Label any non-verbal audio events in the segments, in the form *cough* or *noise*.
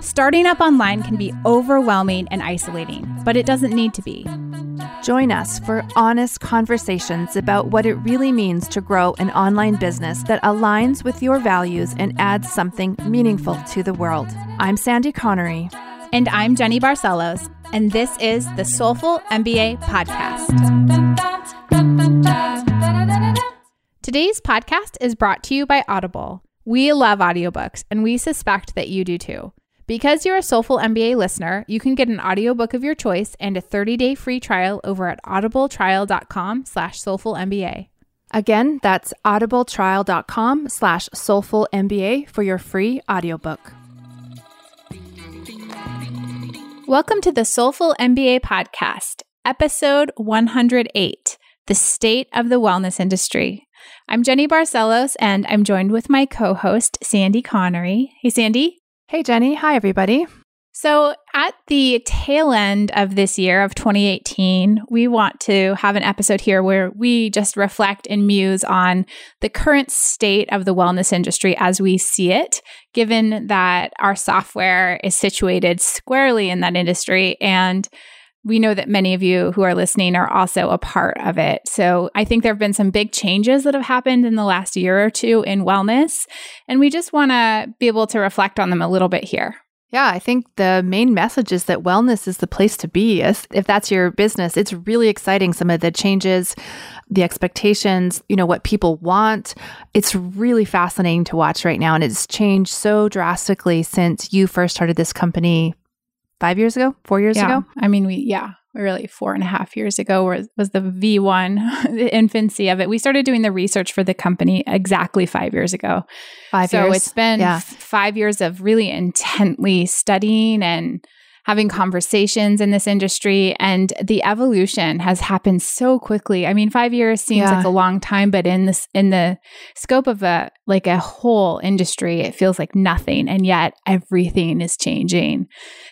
Starting up online can be overwhelming and isolating, but it doesn't need to be. Join us for honest conversations about what it really means to grow an online business that aligns with your values and adds something meaningful to the world. I'm Sandy Connery. And I'm Jenny Barcelos, and this is the Soulful MBA Podcast. Today's podcast is brought to you by Audible. We love audiobooks, and we suspect that you do too. Because you're a Soulful MBA listener, you can get an audiobook of your choice and a 30-day free trial over at audibletrial.com slash soulfulmba. Again, that's audibletrial.com slash soulfulmba for your free audiobook. Welcome to the Soulful MBA podcast, episode 108, The State of the Wellness Industry. I'm Jenny Barcelos, and I'm joined with my co-host, Sandy Connery. Hey, Sandy. Hey, Jenny. Hi, everybody. So, at the tail end of this year of 2018, we want to have an episode here where we just reflect and muse on the current state of the wellness industry as we see it, given that our software is situated squarely in that industry. And we know that many of you who are listening are also a part of it. So I think there have been some big changes that have happened in the last year or two in wellness. And we just want to be able to reflect on them a little bit here. Yeah, I think the main message is that wellness is the place to be. If that's your business, it's really exciting. Some of the changes, the expectations, you know, what people want. It's really fascinating to watch right now. And it's changed so drastically since you first started this company five years ago, four years yeah. ago. I mean, we, yeah, really four and a half years ago was, was the V1, *laughs* the infancy of it. We started doing the research for the company exactly five years ago. Five so years. So it's been Yeah. f- five years of really intently studying and having conversations in this industry. And the evolution has happened so quickly. I mean, five years seems Yeah. like a long time, but in this in the scope of a like a whole industry, it feels like nothing. And yet everything is changing.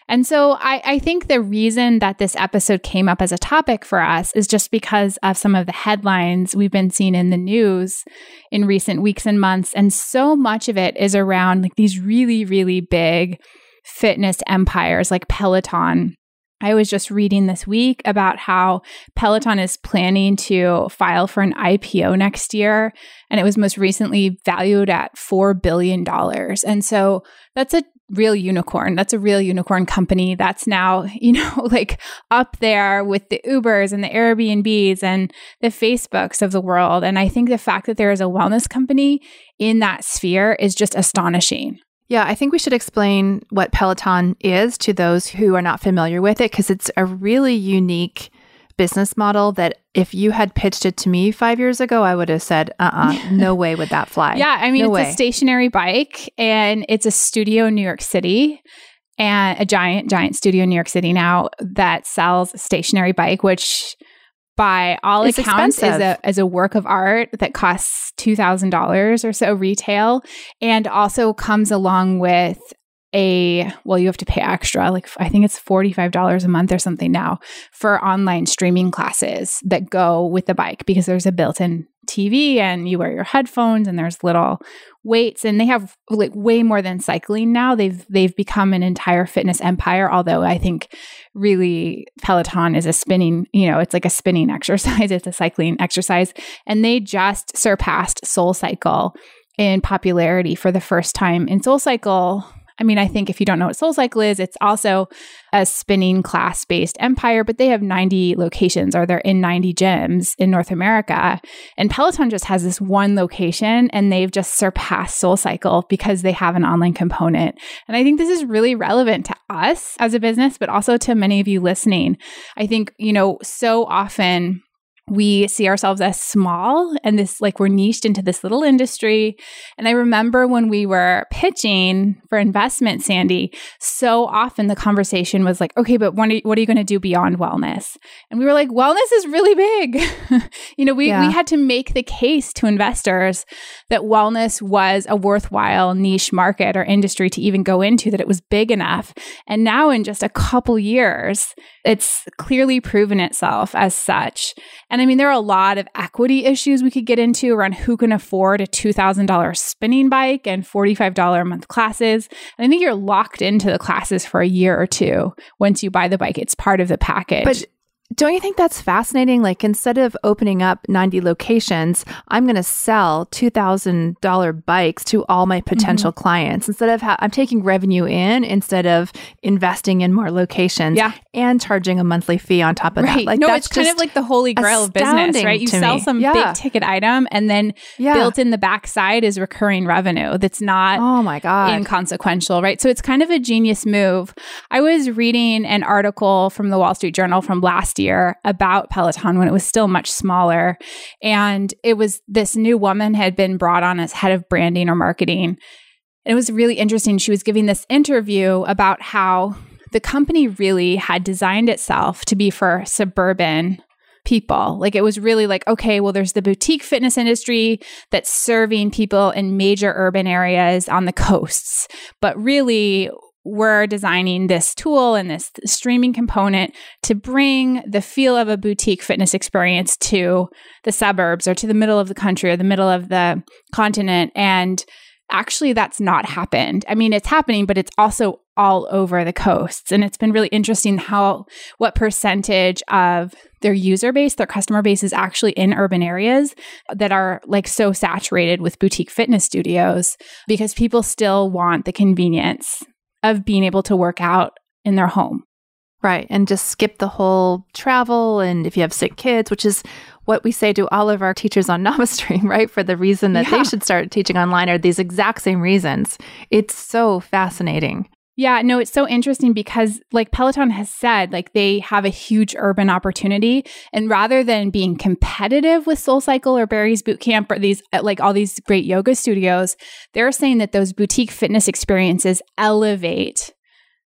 And so I, I think the reason that this episode came up as a topic for us is just because of some of the headlines we've been seeing in the news in recent weeks and months. And so much of it is around like these really, really big fitness empires like Peloton. I was just reading this week about how Peloton is planning to file for an IPO next year. And it was most recently valued at $4 billion. And so that's a real unicorn. That's a real unicorn company that's now, *laughs* you know, like up there with the Ubers and the Airbnbs and the Facebooks of the world. And I think the fact that there is a wellness company in that sphere is just astonishing. Yeah, I think we should explain what Peloton is to those who are not familiar with it because it's a really unique business model that if you had pitched it to me five years ago, I would have said, uh uh *laughs* no way would that fly. Yeah, I mean, No it's way. a stationary bike and it's a studio in New York City and a giant, giant studio in New York City now that sells a stationary bike, which by all It's accounts expensive. is a, is a work of art that costs $2,000 or so retail and also comes along with a well you have to pay extra like i think it's $45 a month or something now for online streaming classes that go with the bike because there's a built-in tv and you wear your headphones and there's little weights and they have like way more than cycling now. They've they've become an entire fitness empire although i think really peloton is a spinning you know it's like a spinning *laughs* exercise. It's a cycling exercise. And they just surpassed soul cycle in popularity for the first time in soul cycle I mean, I think if you don't know what Soul Cycle is, it's also a spinning class based empire, but they have 90 locations or they're in 90 gyms in North America. And Peloton just has this one location and they've just surpassed Soul Cycle because they have an online component. And I think this is really relevant to us as a business, but also to many of you listening. I think, you know, so often we see ourselves as small and this like we're niched into this little industry. And I remember when we were pitching for investment, Sandy, so often the conversation was like, okay, but what are, what are you going to do beyond wellness? And we were like, wellness is really big. *laughs* you know, we, yeah. we had to make the case to investors that wellness was a worthwhile niche market or industry to even go into, that it was big enough. And now in just a couple years, it's clearly proven itself as such. And I mean, there are a lot of equity issues we could get into around who can afford a $2,000 spinning bike and $45 a month classes. And I think you're locked into the classes for a year or two once you buy the bike. It's part of the package. But don't you think that's fascinating? Like, instead of opening up 90 locations, I'm going to sell $2,000 bikes to all my potential mm-hmm. clients. Instead of, ha- I'm taking revenue in instead of investing in more locations yeah. and charging a monthly fee on top of right. that. Like, no, it's kind of like the holy grail of business, right? You sell me. some yeah. big ticket item and then yeah. built in the backside is recurring revenue that's not oh my God. inconsequential, right? So it's kind of a genius move. I was reading an article from the Wall Street Journal from last year about Peloton when it was still much smaller. And it was this new woman had been brought on as head of branding or marketing. And It was really interesting. She was giving this interview about how the company really had designed itself to be for suburban people. Like it was really like, okay, well, there's the boutique fitness industry that's serving people in major urban areas on the coasts. But really, we're designing this tool and this streaming component to bring the feel of a boutique fitness experience to the suburbs or to the middle of the country or the middle of the continent. And actually, that's not happened. I mean, it's happening, but it's also all over the coasts. And it's been really interesting how, what percentage of their user base, their customer base is actually in urban areas that are like so saturated with boutique fitness studios because people still want the convenience of being able to work out in their home. Right. And just skip the whole travel. And if you have sick kids, which is what we say to all of our teachers on *laughs* NamaStream, right? For the reason that yeah. they should start teaching online are these exact same reasons. It's so fascinating. Yeah, no, it's so interesting because, like Peloton has said, like they have a huge urban opportunity. And rather than being competitive with Soul Cycle or Barry's Bootcamp or these, uh, like all these great yoga studios, they're saying that those boutique fitness experiences elevate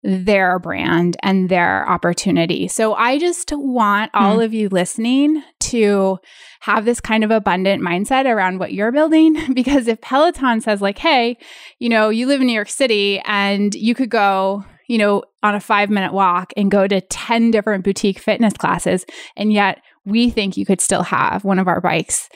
their brand and their opportunity. So I just want all mm. of you listening to have this kind of abundant mindset around what you're building. *laughs* Because if Peloton says, like, hey, you know, you live in New York City and you could go, you know, on a five minute walk and go to 10 different boutique fitness classes, and yet we think you could still have one of our bikes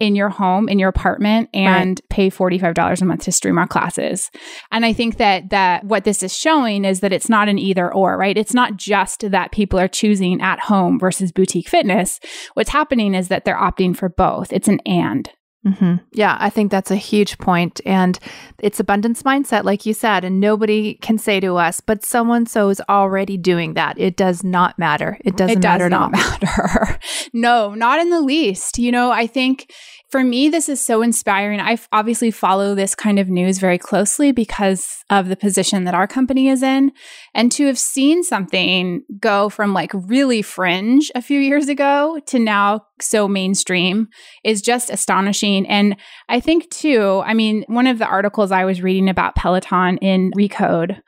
in your home in your apartment and right. pay $45 a month to stream our classes. And i think that that what this is showing is that it's not an either or right? It's not just that people are choosing at home versus boutique fitness. What's happening is that they're opting for both. It's an and Mm-hmm. Yeah, I think that's a huge point. And it's abundance mindset, like you said. And nobody can say to us, but someone so is already doing that. It does not matter. It doesn't it does matter not matter. *laughs* no, not in the least. You know, I think for me, this is so inspiring. I obviously follow this kind of news very closely because of the position that our company is in. And to have seen something go from like really fringe a few years ago to now so mainstream is just astonishing. And I think, too, I mean, one of the articles I was reading about Peloton in Recode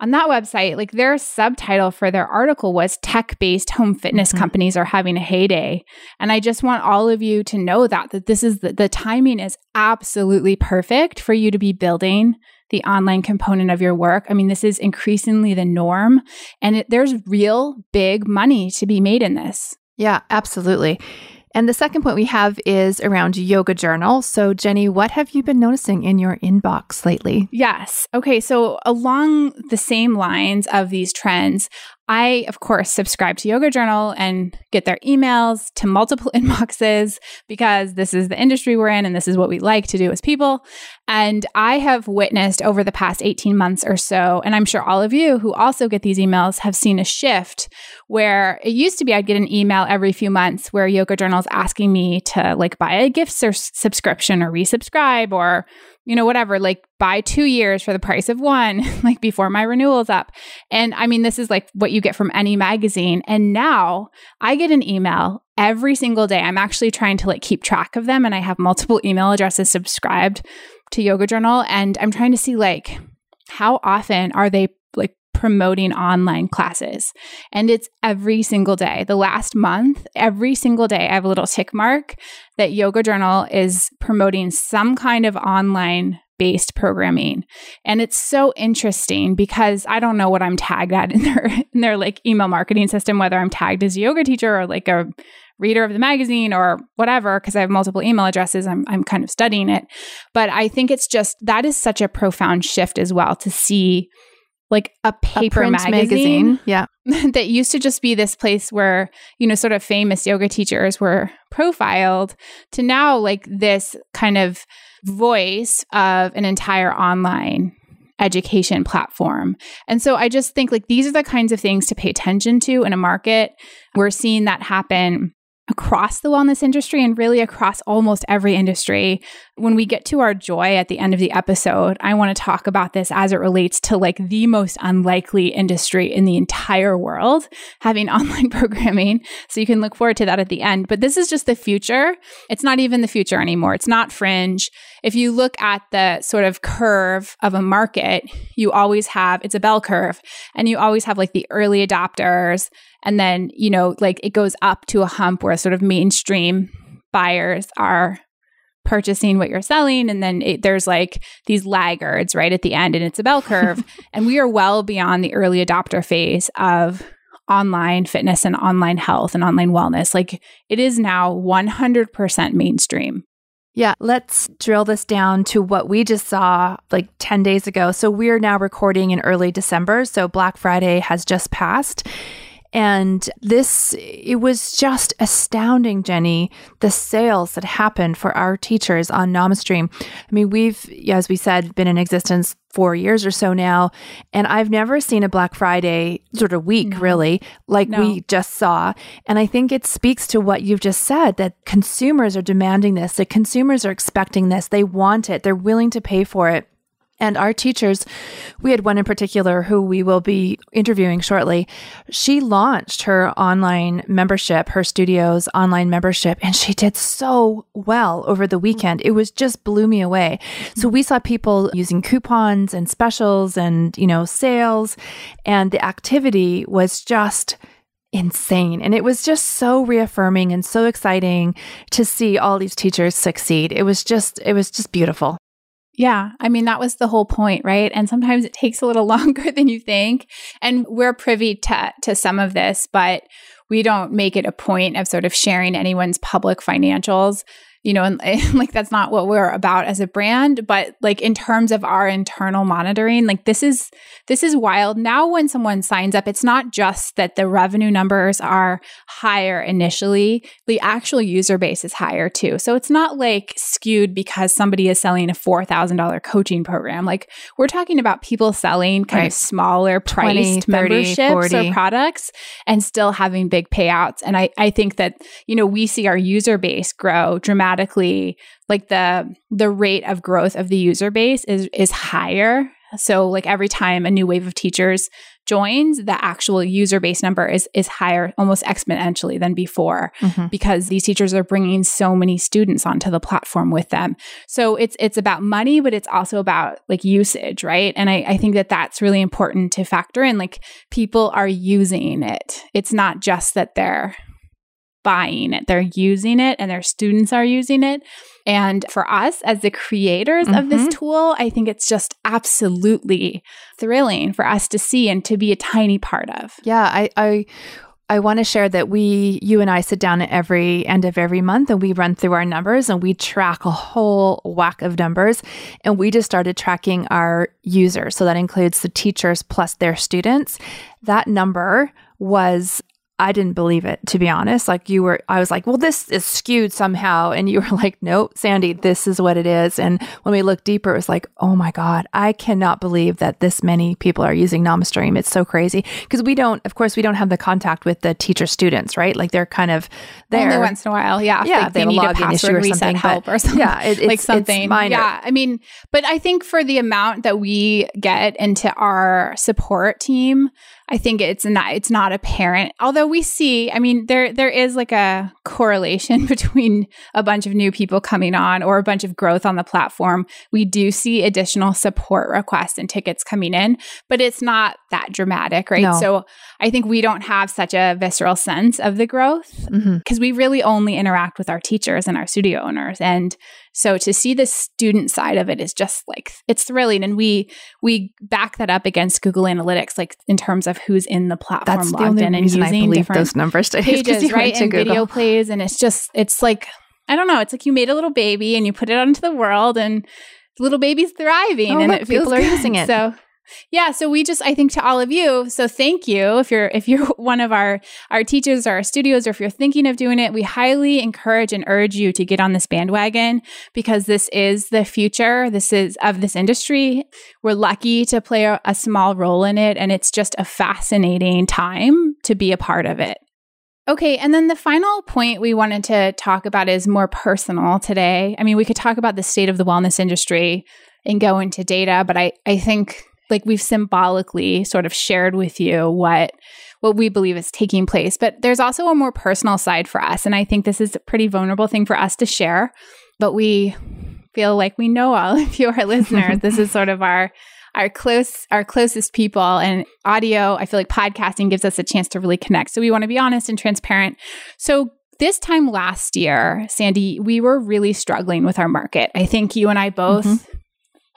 on that website, like their subtitle for their article was tech based home fitness mm-hmm. companies are having a heyday. And I just want all of you to know that, that this is the, the timing is absolutely perfect for you to be building the online component of your work. I mean, this is increasingly the norm and it, there's real big money to be made in this. Yeah, absolutely. And the second point we have is around Yoga Journal. So, Jenny, what have you been noticing in your inbox lately? Yes. Okay. So, along the same lines of these trends, I, of course, subscribe to Yoga Journal and get their emails to multiple *laughs* inboxes because this is the industry we're in and this is what we like to do as people. And I have witnessed over the past 18 months or so, and I'm sure all of you who also get these emails have seen a shift where it used to be I'd get an email every few months where Yoga Journal is asking me to like buy a gift or subscription or resubscribe or you know, whatever, like buy two years for the price of one, *laughs* like before my renewal's up. And I mean, this is like what you get from any magazine. And now I get an email every single day. I'm actually trying to like keep track of them and I have multiple email addresses subscribed to Yoga Journal and I'm trying to see like how often are they promoting online classes. And it's every single day. The last month, every single day, I have a little tick mark that Yoga Journal is promoting some kind of online based programming. And it's so interesting because I don't know what I'm tagged at in *laughs* their in their like email marketing system whether I'm tagged as a yoga teacher or like a reader of the magazine or whatever because I have multiple email addresses I'm I'm kind of studying it. But I think it's just that is such a profound shift as well to see like a paper a magazine, magazine, yeah, *laughs* that used to just be this place where you know sort of famous yoga teachers were profiled to now like this kind of voice of an entire online education platform. And so I just think like these are the kinds of things to pay attention to in a market. We're seeing that happen across the wellness industry and really across almost every industry. When we get to our joy at the end of the episode, I want to talk about this as it relates to like the most unlikely industry in the entire world having *laughs* online programming. So you can look forward to that at the end. But this is just the future. It's not even the future anymore. It's not fringe. If you look at the sort of curve of a market, you always have it's a bell curve and you always have like the early adopters and then, you know, like it goes up to a hump where sort of mainstream buyers are purchasing what you're selling. And then it, there's like these laggards right at the end, and it's a bell curve. *laughs* and we are well beyond the early adopter phase of online fitness and online health and online wellness. Like it is now 100% mainstream. Yeah, let's drill this down to what we just saw like 10 days ago. So we're now recording in early December. So Black Friday has just passed. And this, it was just astounding, Jenny, the sales that happened for our teachers on NamaStream. I mean, we've, as we said, been in existence four years or so now. And I've never seen a Black Friday sort of week, no. really, like no. we just saw. And I think it speaks to what you've just said that consumers are demanding this, that consumers are expecting this, they want it, they're willing to pay for it. And our teachers, we had one in particular who we will be interviewing shortly. She launched her online membership, her studio's online membership, and she did so well over the weekend. It was just blew me away. So we saw people using coupons and specials and, you know, sales, and the activity was just insane. And it was just so reaffirming and so exciting to see all these teachers succeed. It was just, it was just beautiful. Yeah. I mean, that was the whole point, right? And sometimes it takes a little *laughs* longer than you think. And we're privy to, to some of this, but we don't make it a point of sort of sharing anyone's public financials you know, and, *laughs* and, like that's not what we're about as a brand, but like in terms of our internal monitoring, like this is this is wild. Now when someone signs up, it's not just that the revenue numbers are higher initially, the actual user base is higher too. So it's not like skewed because somebody is selling a $4,000 coaching program. Like we're talking about people selling kind right. of smaller priced 20, 30, memberships 40. or products and still having big payouts. And I I think that, you know, we see our user base grow dramatically dramatically like the the rate of growth of the user base is is higher. So like every time a new wave of teachers joins the actual user base number is is higher almost exponentially than before mm-hmm. because these teachers are bringing so many students onto the platform with them. So it's it's about money but it's also about like usage right? And I, I think that that's really important to factor in like people are using it. It's not just that they're buying it, they're using it, and their students are using it. And for us as the creators mm-hmm. of this mm-hmm. tool, I think it's just absolutely thrilling for us to see and to be a tiny part of. Yeah, I, I I want to share that we, you and I sit down at every end of every month and we run through our numbers and we track a whole whack of numbers. And we just started tracking our users. So that includes the teachers plus their students. That number was I didn't believe it, to be honest. Like you were, I was like, well, this is skewed somehow. And you were *laughs* like, no, Sandy, this is what it is. And when we looked deeper, it was like, oh my God, I cannot believe that this many people are using NamaStream. It's so crazy. Because we don't, of course, we don't have the contact with the teacher students, right? Like they're kind of there. Only once in a while. Yeah. Yeah. Like they, they need a password reset something, help or something. Yeah. It, *laughs* like something. Yeah. I mean, but I think for the amount that we get into our support team, I think it's not it's not apparent. Although we see, I mean, there there is like a correlation *laughs* between a bunch of new people coming on or a bunch of growth on the platform. We do see additional support requests and tickets coming in, but it's not that dramatic, right? No. So I think we don't have such a visceral sense of the growth mm-hmm. because we really only interact with our teachers and our studio owners and so to see the student side of it is just like it's thrilling and we we back that up against google analytics like in terms of who's in the platform That's the logged only in and reason I using believe different those numbers *laughs* 'cause pages right to and Google. video plays and it's just it's like i don't know it's like you made a little baby and you put it out into the world and the little baby's thriving Oh, and people are good. using it. so yeah so we just i think to all of you so thank you. If you're if you're *laughs* one of our our teachers or our studios or if you're thinking of doing it we highly encourage and urge you to get on this bandwagon because this is the future. This is of this industry. We're lucky to play a, a small role in it and it's just a fascinating time to be a part of it. Okay, and then the final point we wanted to talk about is more personal today. I mean, we could talk about the state of the wellness industry and go into data, but I, I think like we've symbolically sort of shared with you what what we believe is taking place. But there's also a more personal side for us. And I think this is a pretty vulnerable thing for us to share. But we feel like we know all *laughs* of you, our listeners. this is sort of our our close our closest people and audio i feel like podcasting gives us a chance to really connect so we want to be honest and transparent so this time last year sandy we were really struggling with our market i think you and i both Mhm.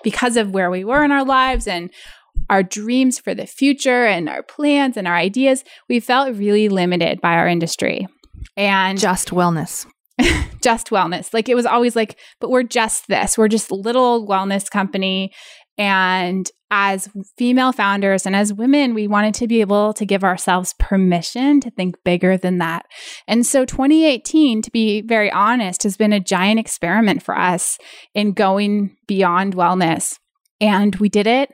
Because of where we were in our lives and our dreams for the future and our plans and our ideas we felt really limited by our industry and Just wellness. *laughs* just wellness. Like it was always like, but we're just this. We're just a little wellness company. And as female founders and as women, we wanted to be able to give ourselves permission to think bigger than that. And so 2018, to be very honest, has been a giant experiment for us in going beyond wellness. And we did it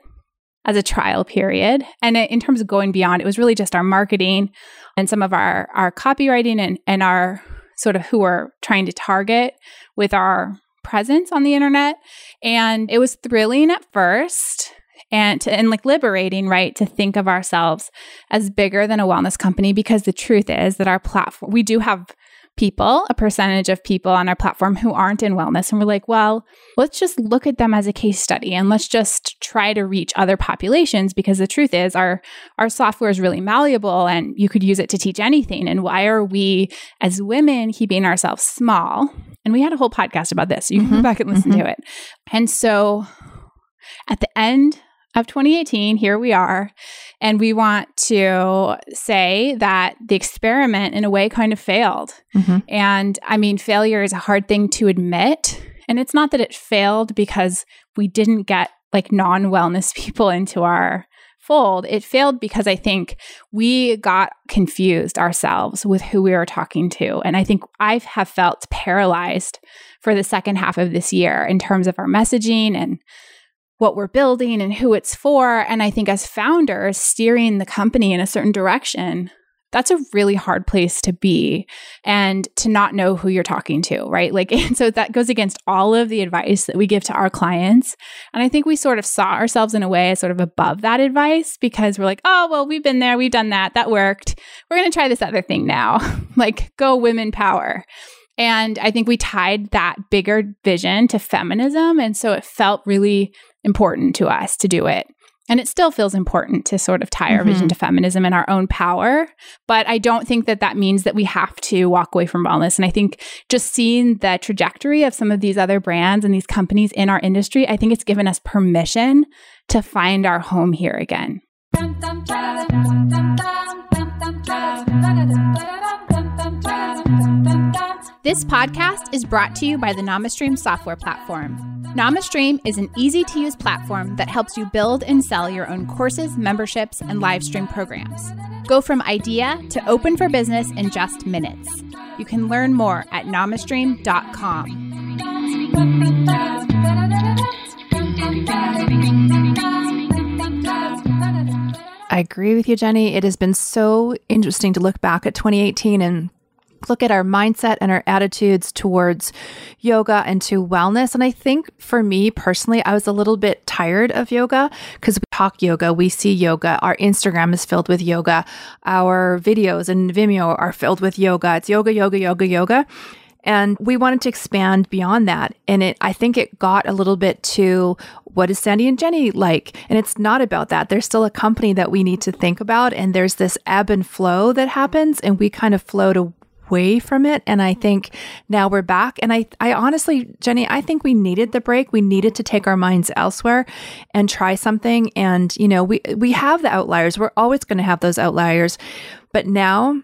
as a trial period. And in terms of going beyond, it was really just our marketing and some of our, our copywriting and, and our sort of who we're trying to target with our presence on the internet. And it was thrilling at first and to, and like liberating, right, to think of ourselves as bigger than a wellness company because the truth is that our platform, we do have people, a percentage of people on our platform who aren't in wellness. And we're like, well, let's just look at them as a case study and let's just try to reach other populations because the truth is our our software is really malleable and you could use it to teach anything. And why are we as women keeping ourselves small? And we had a whole podcast about this. So you can go Mhm, back and listen mhm. to it. And so at the end of 2018, here we are. And we want to say that the experiment, in a way, kind of failed. Mhm. And I mean, failure is a hard thing to admit. And it's not that it failed because we didn't get like non wellness *laughs* people into our fold. It failed because I think we got confused ourselves with who we were talking to. And I think I have felt paralyzed for the second half of this year in terms of our messaging and what we're building and who it's for. And I think as founders, steering the company in a certain direction, that's a really hard place to be and to not know who you're talking to, right? Like, and *laughs* so that goes against all of the advice that we give to our clients. And I think we sort of saw ourselves in a way as sort of above that advice because we're like, oh, well, we've been there, we've done that, that worked. We're going to try this other thing now, *laughs* like go women power. And I think we tied that bigger vision to feminism. And so it felt really important to us to do it. And it still feels important to sort of tie our vision Mhm. to feminism and our own power. But I don't think that that means that we have to walk away from wellness. And I think just seeing the trajectory of some of these other brands and these companies in our industry, I think it's given us permission to find our home here again. This podcast is brought to you by the NamaStream software platform. NamaStream is an easy to use platform that helps you build and sell your own courses, memberships, and live stream programs. Go from idea to open for business in just minutes. You can learn more at namastream.com. I agree with you, Jenny. It has been so interesting to look back at 2018 and look at our mindset and our attitudes towards yoga and to wellness. And I think for me personally, I was a little bit tired of yoga because we talk yoga, we see yoga, our Instagram is filled with yoga, our videos and Vimeo are filled with yoga. It's yoga, yoga, yoga, yoga. And we wanted to expand beyond that. And it, I think it got a little bit to what is Sandy and Jenny like? And it's not about that. There's still a company that we need to think about. And there's this ebb and flow that happens. And we kind of float away from it. And I think now we're back. And I, I honestly, Jenny, I think we needed the break. We needed to take our minds elsewhere and try something. And, you know, we, we have the outliers. We're always going to have those outliers. But now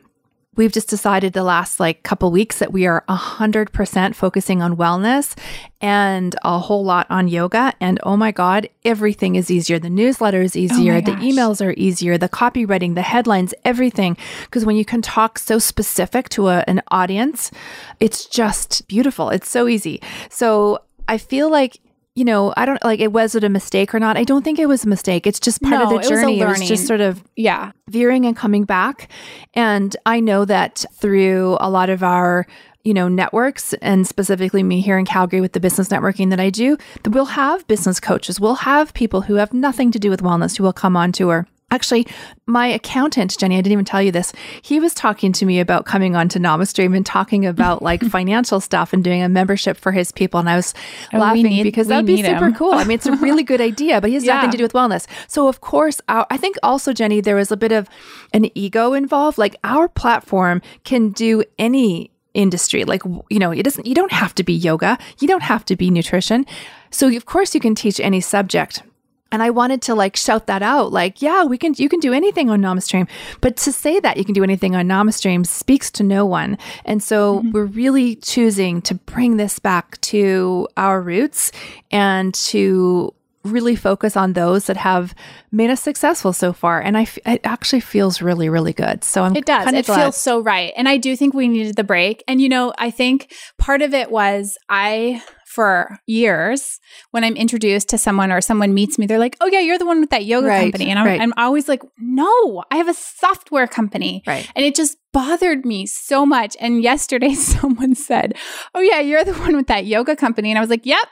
we've just decided the last like couple weeks that we are 100% focusing on wellness and a whole lot on yoga. And oh my god everything is easier. The newsletter is oh easier. Oh the emails are easier. The copywriting the headlines everything. Because when you can talk so specific to a, an audience it's just beautiful. It's so easy. So i feel like you know, I don't like it was it a mistake or not? I don't think it was a mistake. It's just part No, of the it was journey. It was just sort of Yeah. veering and coming back. And I know that through a lot of our you know networks and specifically me here in Calgary with the business networking that I do that we'll have business coaches we'll have people who have nothing to do with wellness who will come on tour Actually, my accountant, Jenny, I didn't even tell you this. He was talking to me about coming on to Namastream and talking about *laughs* like financial stuff and doing a membership for his people. And I was Oh, laughing need- because that'd be super him. cool. I mean, it's a really good *laughs* idea, but he has Yeah. nothing to do with wellness. So, of course, our, I think also, Jenny, there was a bit of an ego involved. Like our platform can do any industry. Like, you know, it doesn't, you don't have to be yoga, you don't have to be nutrition. So, of course, you can teach any subject. And I wanted to like shout that out, like, yeah, we can, you can do anything on Namastream. But to say that you can do anything on Namastream speaks to no one. And so mm-hmm. we're really choosing to bring this back to our roots and to really focus on those that have made us successful so far. And I, f- it actually feels really, really good. So I'm It does. It glad. feels so right. And I do think we needed the break. And, you know, I think part of it was I, for years, when I'm introduced to someone or someone meets me, they're like, oh, yeah, you're the one with that yoga Right, company. And I'm, right. I'm always like, no, I have a software company. right. And it just bothered me so much. And yesterday, *laughs* someone said, Oh, yeah, you're the one with that yoga company. And I was like, Yep,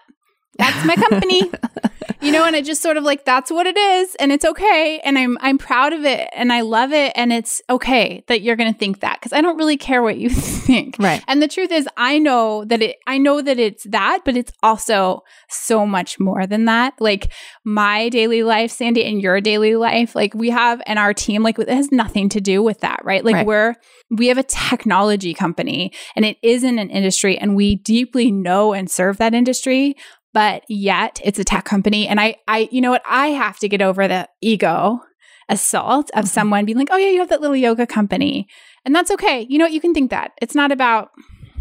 that's my company. *laughs* you know, and it just sort of like, that's what it is. And it's okay. And I'm, I'm proud of it and I love it. And it's okay that you're going to think that because I don't really care what you *laughs* think. Right. And the truth is, I know that it, I know that it's that, but it's also so much more than that. Like my daily life, Sandy, and your daily life, like we have, and our team, like it has nothing to do with that, right? Like Right. we're, we have a technology company and it is in an industry and we deeply know and serve that industry. But yet it's a tech company. And I, I, you know what? I have to get over the ego assault of someone being like, oh, yeah, you have that little yoga company. And that's okay. You know what? You can think that. It's not about,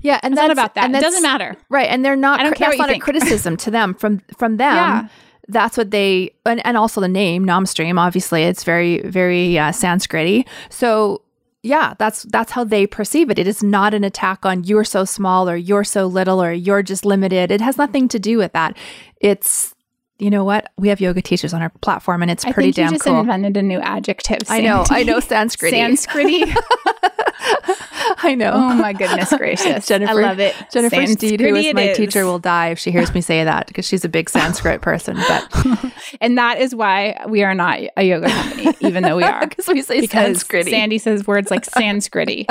Yeah. And it's not about that. and It doesn't matter. Right. And they're not, I don't care that's what not you a criticism to them from, from *laughs* them. Yeah. That's what they, and, and also the name NamaStream, obviously it's very, very uh, Sanskriti. So yeah, that's, that's how they perceive it. It is not an attack on you're so small or you're so little or you're just limited. It has nothing to do with that. It's, you know what? We have yoga teachers on our platform and it's I pretty think you damn just cool. invented a new adjective. I know, I know Sanskriti. Sanskriti. *laughs* *laughs* *laughs* I know. oh my goodness gracious. *laughs* Jennifer, I love it. Jennifer Steed, who is my is. teacher, will die if she hears me say that because she's a big Sanskrit person. But *laughs* And that is why we are not a yoga company, even though we are. because we say because Sanskriti. Sandy says words like Sanskriti.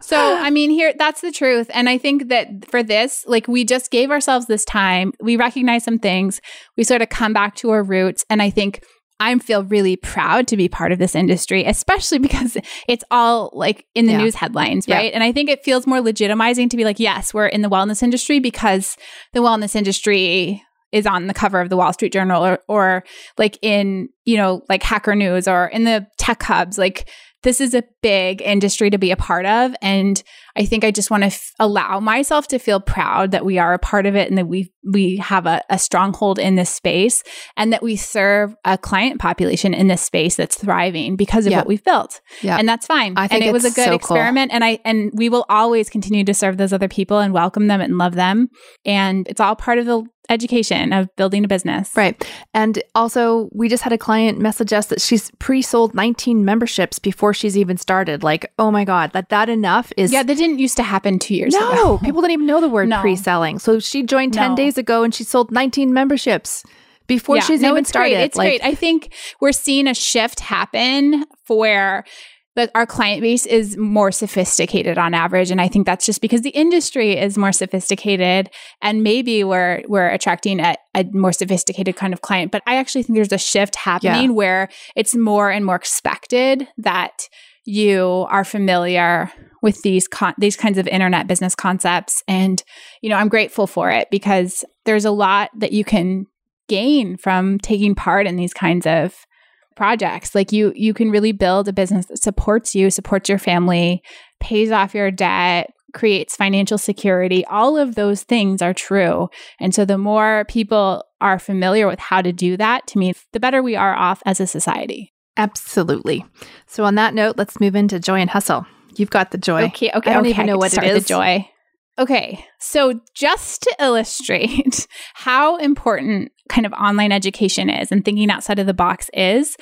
so, I mean, here, that's the truth. And I think that for this, like, we just gave ourselves this time. We recognize some things. We sort of come back to our roots. And I think I feel really proud to be part of this industry, especially *laughs* because it's all like in the Yeah. news headlines, Yeah. right? And I think it feels more legitimizing to be like, yes, we're in the wellness industry because the wellness industry is on the cover of the Wall Street Journal or, or like in, you know, like Hacker News or in the tech hubs. Like, this is a big industry to be a part of. And I think I just want to f- allow myself to feel proud that we are a part of it and that we we have a, a stronghold in this space and that we serve a client population in this space that's thriving because of Yeah. what we've built. Yeah. And that's fine. I think and it was a good so cool. experiment. And I and we will always continue to serve those other people and welcome them and love them. And it's all part of the education of building a business. Right. And also, we just had a client message us that she's pre sold 19 memberships before she's even started. Like, oh my God, that that enough is. Yeah, that didn't used to happen two years no, ago. No, *laughs* people didn't even know the word No. pre-selling. So she joined 10 No. days ago and she sold 19 memberships before Yeah, she's no, even it's started. Great. It's Like, great. I think we're seeing a shift happen where that our client base is more sophisticated on average. And i think that's just because the industry is more sophisticated and maybe we're we're attracting a, a more sophisticated kind of client. But i actually think there's a shift happening where it's more and more expected that you are familiar with these con- these kinds of internet business concepts. And you know i'm grateful for it because there's a lot that you can gain from taking part in these kinds of projects like you you can really build a business that supports you supports your family pays off your debt creates financial security all of those things are true and so the more people are familiar with how to do that to me the better we are off as a society absolutely. So on that note, let's move into joy and hustle. You've got the joy. Okay, okay. I don't okay, even know what it is. The joy. Okay, so just to illustrate *laughs* how important kind of online education is and thinking outside of the box is,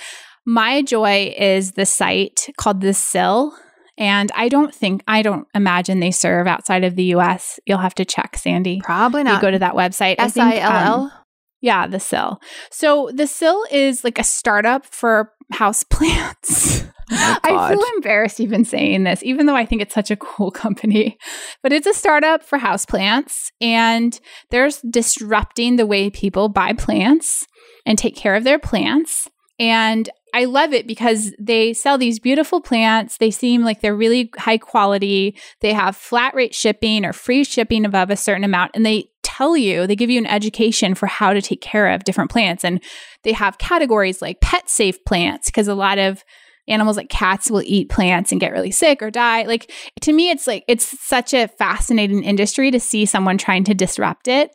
my joy is the site called The Sill. And I don't think, I don't imagine they serve outside of the US. You'll have to check, Sandy. Probably You not. go to that website. I S I L um, L. yeah, the Sill. So the Sill is like a startup for house *laughs* plants. Oh I feel embarrassed even saying this, even though I think it's such a cool *laughs* company. But it's a startup for house plants, and they're disrupting the way people buy plants and take care of their plants. And I love it because they sell these beautiful plants. They seem like they're really high quality. They have flat rate shipping or free shipping above a certain amount. And they tell you, they give you an education for how to take care of different plants. And they have categories like pet safe plants because a lot of animals like cats will eat plants and get really sick or die. Like to me, it's like, it's such a fascinating industry to see someone trying to disrupt it.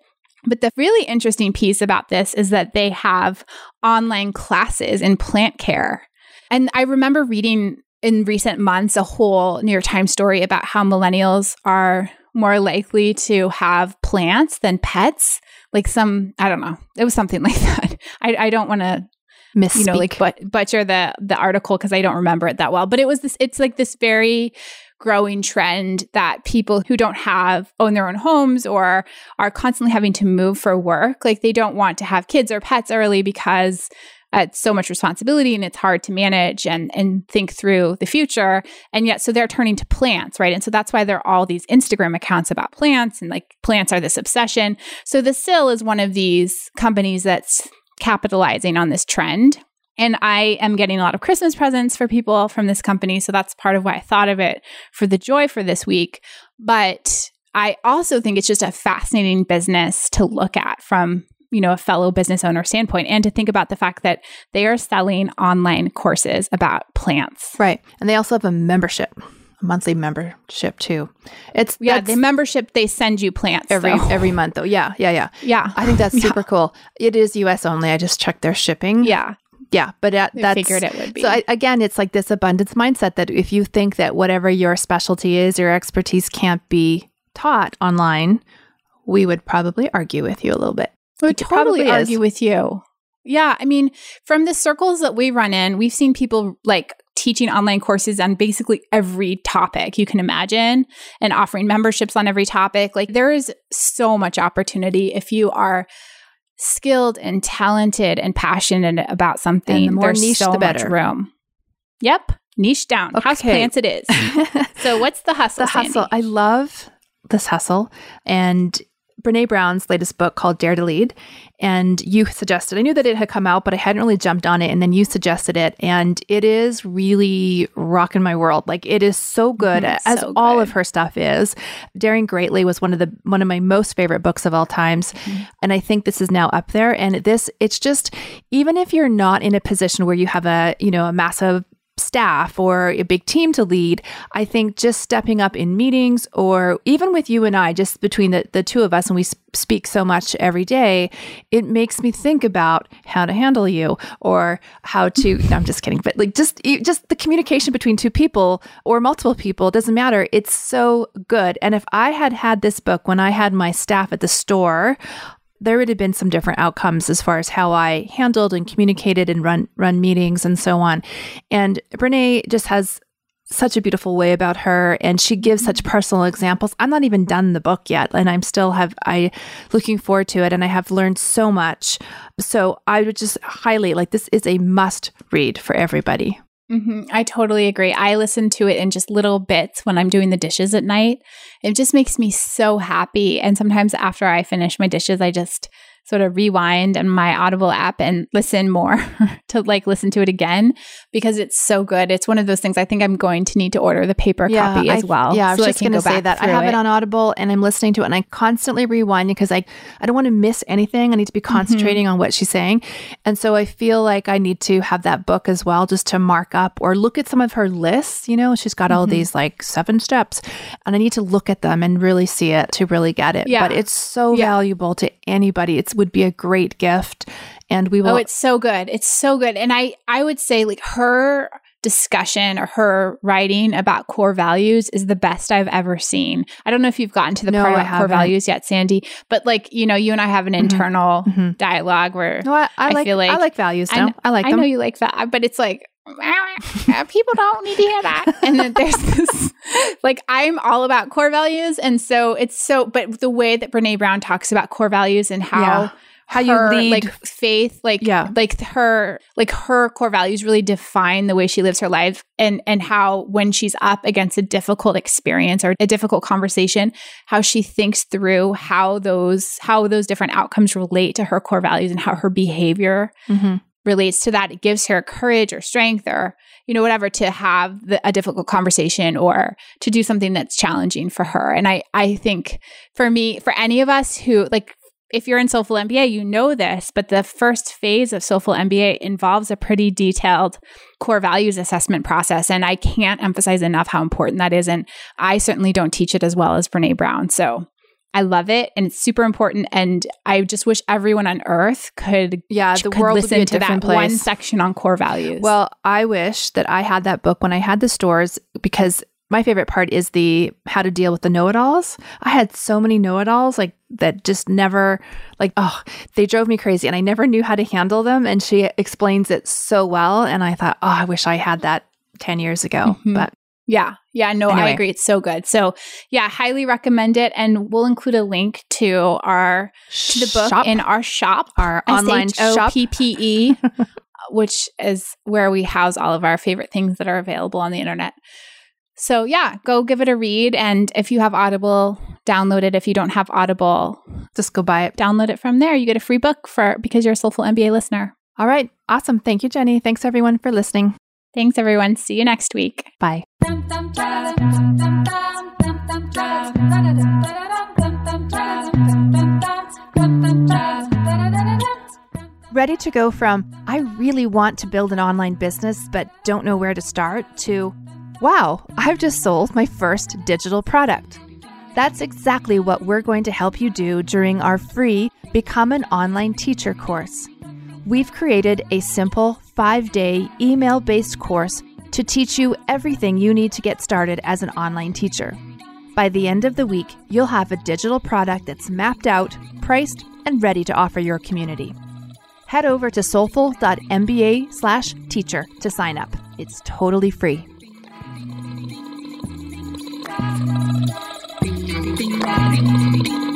But the really interesting piece about this is that they have online classes in plant care. And I remember reading in recent months a whole New York Times story about how millennials are more likely to have plants than pets. Like some, I don't know, it was something *laughs* like that. I, I don't want to Misspeak. you know like but butcher the the article because i don't remember it that well but it was this it's like this very growing trend that people who don't have own their own homes or are constantly having to move for work like they don't want to have kids or pets early because Uh, it's so much responsibility and it's hard to manage and and think through the future and yet so they're turning to plants right and so that's why there are all these instagram accounts about plants and like plants are this obsession so the sill is one of these companies that's capitalizing on this trend. And I am getting a lot of Christmas presents for people from this company. So that's part of why I thought of it for the joy for this week. But I also think it's just a fascinating business to look at from you know a fellow business owner standpoint and to think about the fact that they are selling online courses about plants right. And they also have a membership, a monthly membership too. It's yeah the membership they send you plants every though. every month though. Yeah, yeah, yeah. yeah I think that's *laughs* Yeah. super cool. It is US only. I just checked their shipping. yeah Yeah, but that, that's figured it would be So I, again, it's like this abundance mindset that if you think that whatever your specialty is, your expertise can't be taught online, we would probably argue with you a little bit. I would totally is. argue with you. Yeah, I mean, from the circles that we run in, we've seen people like teaching online courses on basically every topic you can imagine and offering memberships on every topic. Like there is so much opportunity if you are skilled and talented and passionate about something. And the more there's niche, so the better. room. Yep, niche down. House plants it is. *laughs* So what's the hustle? the hustle. I love this hustle. And Brene Brown's latest book called Dare to Lead. And you suggested, I knew that it had come out, but I hadn't really jumped on it. And then you suggested it. And it is really rocking my world. Like it is so good, Mhm, as so all good. of her stuff is. Daring Greatly was one of the one of my most favorite books of all times. Mm-hmm. And I think this is now up there. And this, it's just, even if you're not in a position where you have a, you know, a massive staff or a big team to lead, I think just stepping up in meetings or even with you and I, just between the, the two of us, and we s- speak so much every day, it makes me think about how to handle you or how to, *laughs* no, I'm just kidding, but like just, just the communication between two people or multiple people, doesn't matter. It's so good. And if I had had this book when I had my staff at the store, there would have been some different outcomes as far as how I handled and communicated and run run meetings and so on. And Brene just has such a beautiful way about her and she gives such personal examples. I'm not even done the book yet and I'm still have I looking forward to it and I have learned so much. So I would just highly like this is a must read for everybody. Mm-hmm. I totally agree. I listen to it in just little bits when I'm doing the dishes at night. It just makes me so happy. And sometimes after I finish my dishes, I just sort of rewind on my Audible app and listen more *laughs* to like listen to it again because it's so good. It's one of those things I think I'm going to need to order the paper yeah, copy as I, well. Yeah, so I was just going to say that. I have it. it. on Audible and I'm listening to it and I constantly rewind because I, I don't want to miss anything. I need to be mm-hmm. concentrating mm-hmm. on what she's saying. And so I feel like I need to have that book as well just to mark up or look at some of her lists. You know, she's got all mm-hmm. these like seven steps and I need to look at them and really see it to really get it. Yeah. But it's so yeah. valuable to anybody. It would be a great gift and we will Oh, it's so good. It's so good. And I I would say like her discussion or her writing about core values is the best I've ever seen. I don't know if you've gotten to the no, part about core values yet, Sandy, but like, you know, you and I have an mm-hmm. internal mm-hmm. dialogue where no, I, I, I like, feel like I like values. I, I like them. I know you like that, but it's like people don't need to hear that. *laughs* And then there's this, like, I'm all about core values. And so it's so, but the way that Brene Brown talks about core values and how, yeah. How her, you lead, like faith, like, yeah. like her, like her core values really define the way she lives her life and, and how when she's up against a difficult experience or a difficult conversation, how she thinks through how those, how those different outcomes relate to her core values and how her behavior mm-hmm relates to that. It gives her courage or strength or, you know, whatever to have the, a difficult conversation or to do something that's challenging for her. And I, I think for me, for any of us who like, if you're in Soulful MBA, you know this, but the first phase of Soulful MBA involves a pretty detailed core values assessment process. And I can't emphasize enough how important that is. And I certainly don't teach it as well as Brene Brown. So I love it and it's super important. And I just wish everyone on earth could yeah the could world listen to that place. one section on core values. Well, I wish that I had that book when I had the stores because my favorite part is the how to deal with the know-it-alls. I had so many know-it-alls like that just never like oh they drove me crazy and I never knew how to handle them. And she explains it so well, and I thought oh I wish I had that 10 years ago mm-hmm. but yeah. Yeah. No, anyway. I agree. It's so good. So, yeah, highly recommend it. And we'll include a link to our, to the book shop. in our shop, our online shop. PPE, which is where we house all of our favorite things that are available on the internet. So, yeah, go give it a read. And if you have Audible, download it. If you don't have Audible, just go buy it. Download it from there. You get a free book for because you're a Soulful MBA listener. All right. Awesome. Thank you, Jenny. Thanks, everyone, for listening. Thanks, everyone. See you next week. Bye. Ready to go from, I really want to build an online business but don't know where to start, to, wow, I've just sold my first digital product. That's exactly what we're going to help you do during our free Become an Online Teacher course we've created a simple five day email based course to teach you everything you need to get started as an online teacher. By the end of the week, you'll have a digital product that's mapped out, priced, and ready to offer your community. Head over to soulful.mba slash teacher to sign up. It's totally free. Thank you.